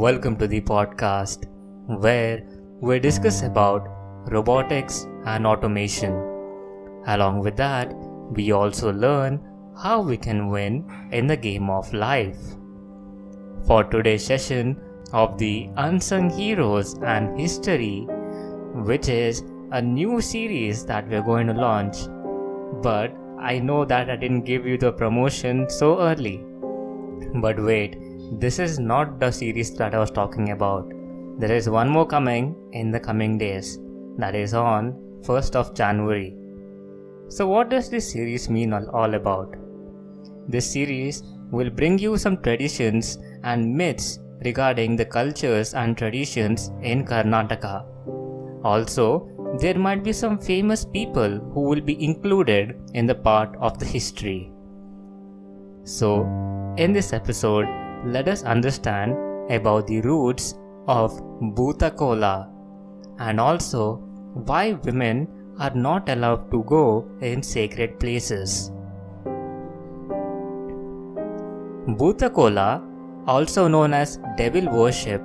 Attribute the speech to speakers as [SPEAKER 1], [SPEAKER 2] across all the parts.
[SPEAKER 1] Welcome to the podcast where we discuss about robotics and automation. Along with that, we also learn how we can win in the game of life. For today's session of the Unsung Heroes and History, which is a new series that we're going to launch. But I know that I didn't give you the promotion so early. But wait, this is not the series that I was talking about. There is one more coming in the coming days. That is on 1st of January. So what does this series mean all about? This series will bring you some traditions and myths regarding the cultures and traditions in Karnataka. Also, there might be some famous people who will be included in the part of the history. So, in this episode, let us understand about the roots of Bhuta Kola and also why women are not allowed to go in sacred places. Bhuta Kola, also known as devil worship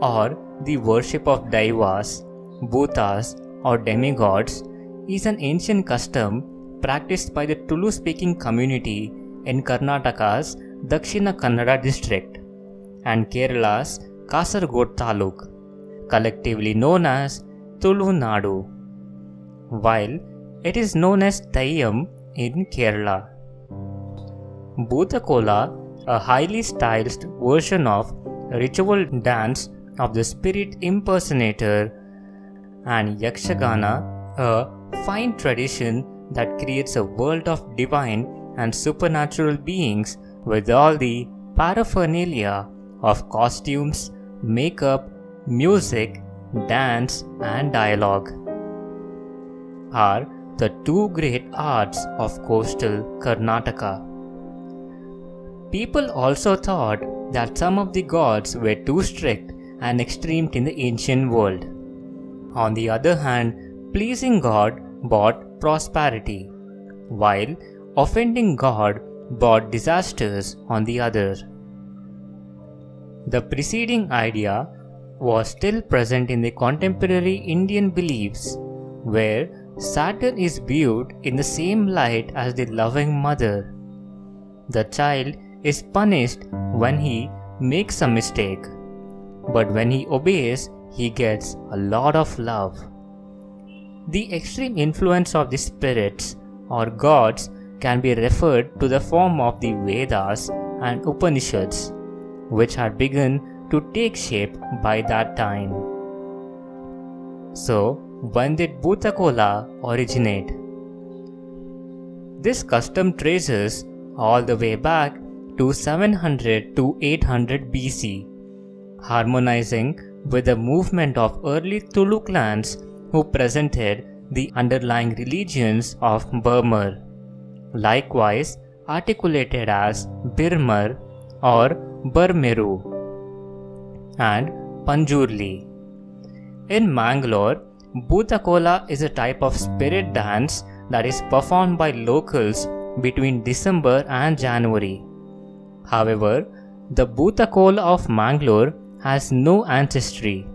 [SPEAKER 1] or the worship of Daivas, Bhutas, or demigods, is an ancient custom practiced by the Tulu speaking community in Karnataka's Dakshina Kannada district and Kerala's Kasaragod Taluk, collectively known as Tulu Nadu, while it is known as Theyyam in Kerala. Bhutakola, a highly stylized version of ritual dance of the spirit impersonator, and Yakshagana, a fine tradition that creates a world of divine and supernatural beings with all the paraphernalia of costumes, makeup, music, dance, and dialogue, are the two great arts of coastal Karnataka. People also thought that some of the gods were too strict and extreme in the ancient world. On the other hand, pleasing God brought prosperity, while offending God brought disasters on the other. The preceding idea was still present in the contemporary Indian beliefs, where Saturn is viewed in the same light as the loving mother. The child is punished when he makes a mistake, but when he obeys, he gets a lot of love. The extreme influence of the spirits or gods can be referred to the form of the Vedas and Upanishads, which had begun to take shape by that time. So, when did Bhutakola originate? This custom traces all the way back to 700 to 800 BC, harmonizing with the movement of early Tulu clans who presented the underlying religions of Burma likewise articulated as Birmar or Burmeru, and Panjurli. In Mangalore, Bhutakola is a type of spirit dance that is performed by locals between December and January. However, the Bhutakola of Mangalore has no ancestry.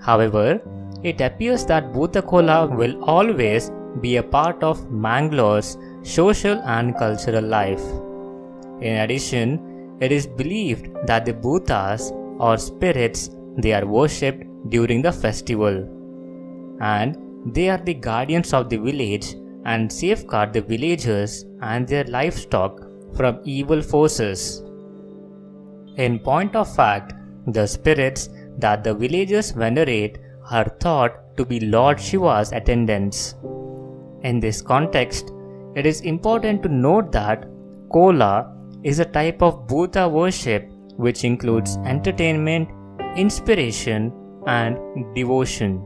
[SPEAKER 1] However, it appears that Bhutakola will always be a part of Mangalore's social and cultural life. In addition, it is believed that the Bhutas or spirits they are worshipped during the festival and they are the guardians of the village and safeguard the villagers and their livestock from evil forces. In point of fact, the spirits that the villagers venerate are thought to be Lord Shiva's attendants. In this context, it is important to note that Kola is a type of Bhuta worship which includes entertainment, inspiration, and devotion.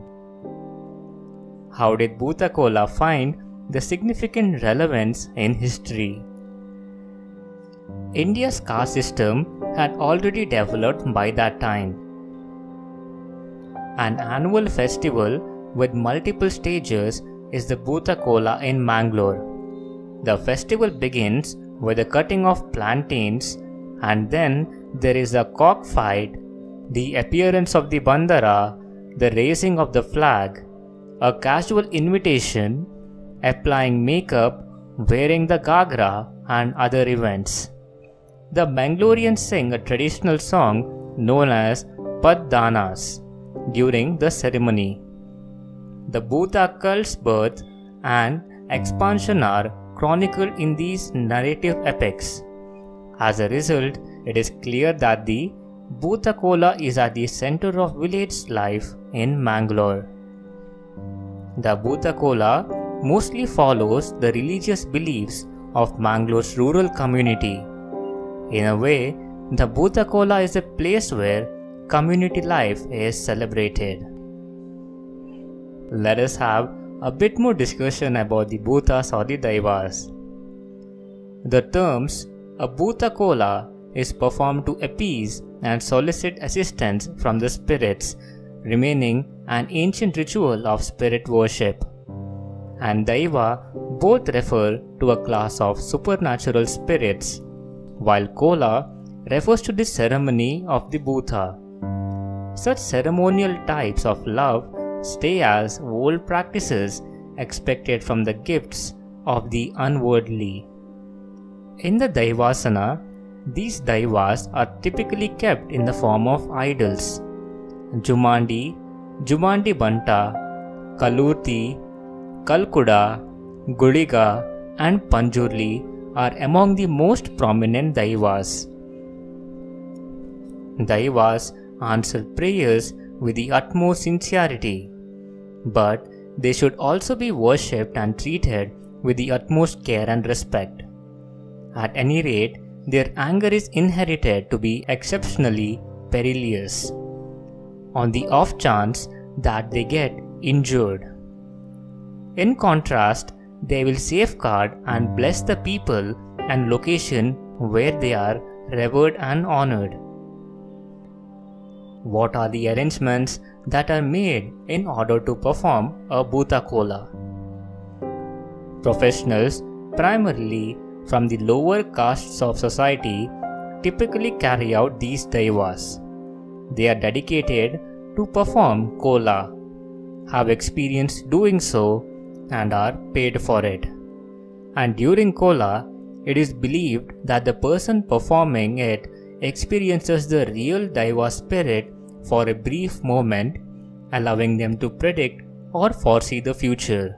[SPEAKER 1] How did Bhuta Kola find the significant relevance in history? India's caste system had already developed by that time. An annual festival with multiple stages is the Bhuta Kola in Mangalore. The festival begins with the cutting of plantains, and then there is a cockfight, the appearance of the bandara, the raising of the flag, a casual invitation, applying makeup, wearing the gagra, and other events. The Bangaloreans sing a traditional song known as Paddanas during the ceremony. The Bhuta cult's birth and expansion are chronicled in these narrative epics. As a result, it is clear that the Bhuta Kola is at the center of village life in Mangalore. The Bhuta Kola mostly follows the religious beliefs of Mangalore's rural community. In a way, the Bhuta Kola is a place where community life is celebrated. Let us have a bit more discussion about the Bhutas or the Daivas. The terms a Bhuta Kola is performed to appease and solicit assistance from the spirits, remaining an ancient ritual of spirit worship. And Daiva both refer to a class of supernatural spirits, while Kola refers to the ceremony of the Bhuta. Such ceremonial types of love stay as old practices expected from the gifts of the unworldly. In the Daivasana, these Daivas are typically kept in the form of idols. Jumandi, Jumandi Banta, Kalurti, Kalkuda, Guliga, and Panjurli are among the most prominent Daivas. Daivas answer prayers with the utmost sincerity, but they should also be worshipped and treated with the utmost care and respect. At any rate, their anger is inherited to be exceptionally perilous. On the off chance that they get injured. In contrast, they will safeguard and bless the people and location where they are revered and honored. What are the arrangements that are made in order to perform a Bhuta Kola? Professionals, primarily from the lower castes of society, typically carry out these Daivas. They are dedicated to perform Kola, have experience doing so, and are paid for it. And during Kola, it is believed that the person performing it experiences the real Daiva spirit for a brief moment, allowing them to predict or foresee the future.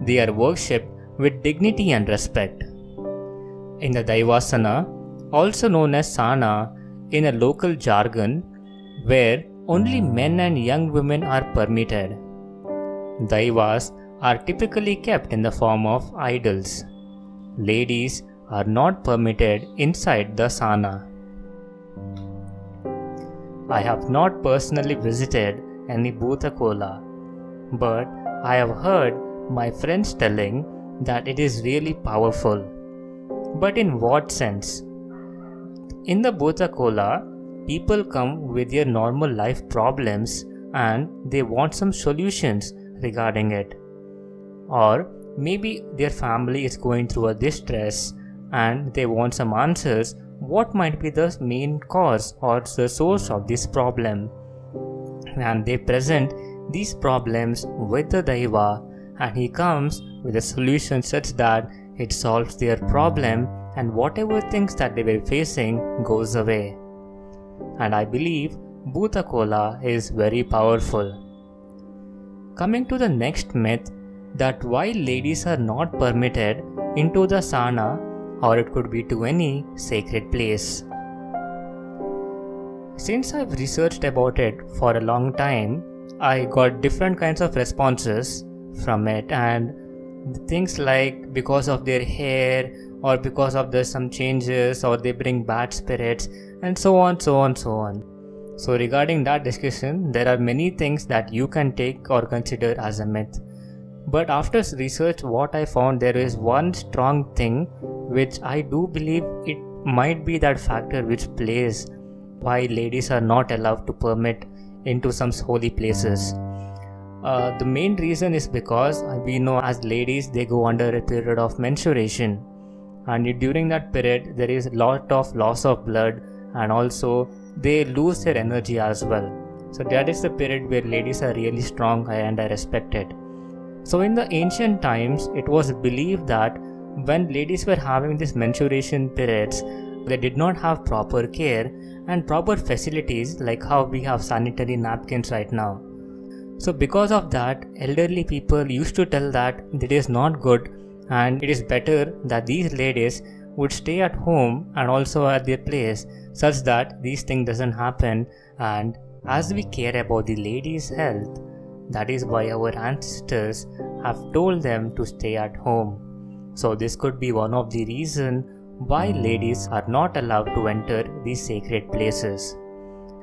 [SPEAKER 1] They are worshipped with dignity and respect. In the Daivasana, also known as Sana in a local jargon, where only men and young women are permitted. Daivas are typically kept in the form of idols. Ladies are not permitted inside the sana. I have not personally visited any Bhuta Kola, but I have heard my friends telling that it is really powerful. But in what sense? In the Bhuta Kola, people come with their normal life problems and they want some solutions regarding it. Or maybe their family is going through a distress and they want some answers what might be the main cause or the source of this problem. And they present these problems with the Daiva, and he comes with a solution such that it solves their problem and whatever things that they were facing goes away. And I believe Bhuta Kola is very powerful. Coming to the next myth that why ladies are not permitted into the sana or it could be to any sacred place. Since I've researched about it for a long time, I got different kinds of responses from it and things like because of their hair or because of some changes or they bring bad spirits and so on so on so on so regarding that discussion there are many things that you can take or consider as a myth but after research what i found there is one strong thing which I do believe it might be that factor which plays why ladies are not allowed to permit into some holy places. Uh, the main reason is because we know as ladies they go under a period of menstruation. And during that period there is a lot of loss of blood and also they lose their energy as well. So that is the period where ladies are really strong and are respected so in the ancient times it was believed that when ladies were having these menstruation periods they did not have proper care and proper facilities like how we have sanitary napkins right now. So because of that elderly people used to tell that it is not good and it is better that these ladies would stay at home and also at their place such that these things doesn't happen. And as we care about the ladies health that is why our ancestors have told them to stay at home so this could be one of the reason why ladies are not allowed to enter these sacred places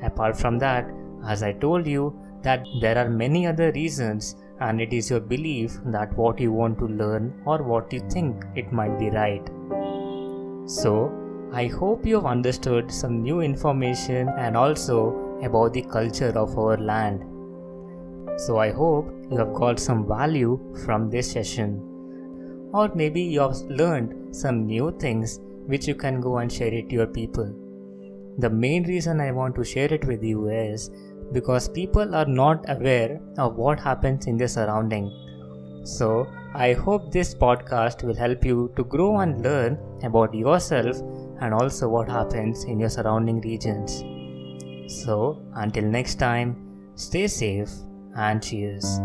[SPEAKER 1] apart from that as i told you that there are many other reasons and it is your belief that what you want to learn or what you think it might be right. So, I hope you have understood some new information and also about the culture of our land. So, I hope you have got some value from this session. Or maybe you have learned some new things which you can go and share it to your people. The main reason I want to share it with you is because people are not aware of what happens in their surrounding. So, I hope this podcast will help you to grow and learn about yourself and also what happens in your surrounding regions. So, until next time, stay safe and cheers.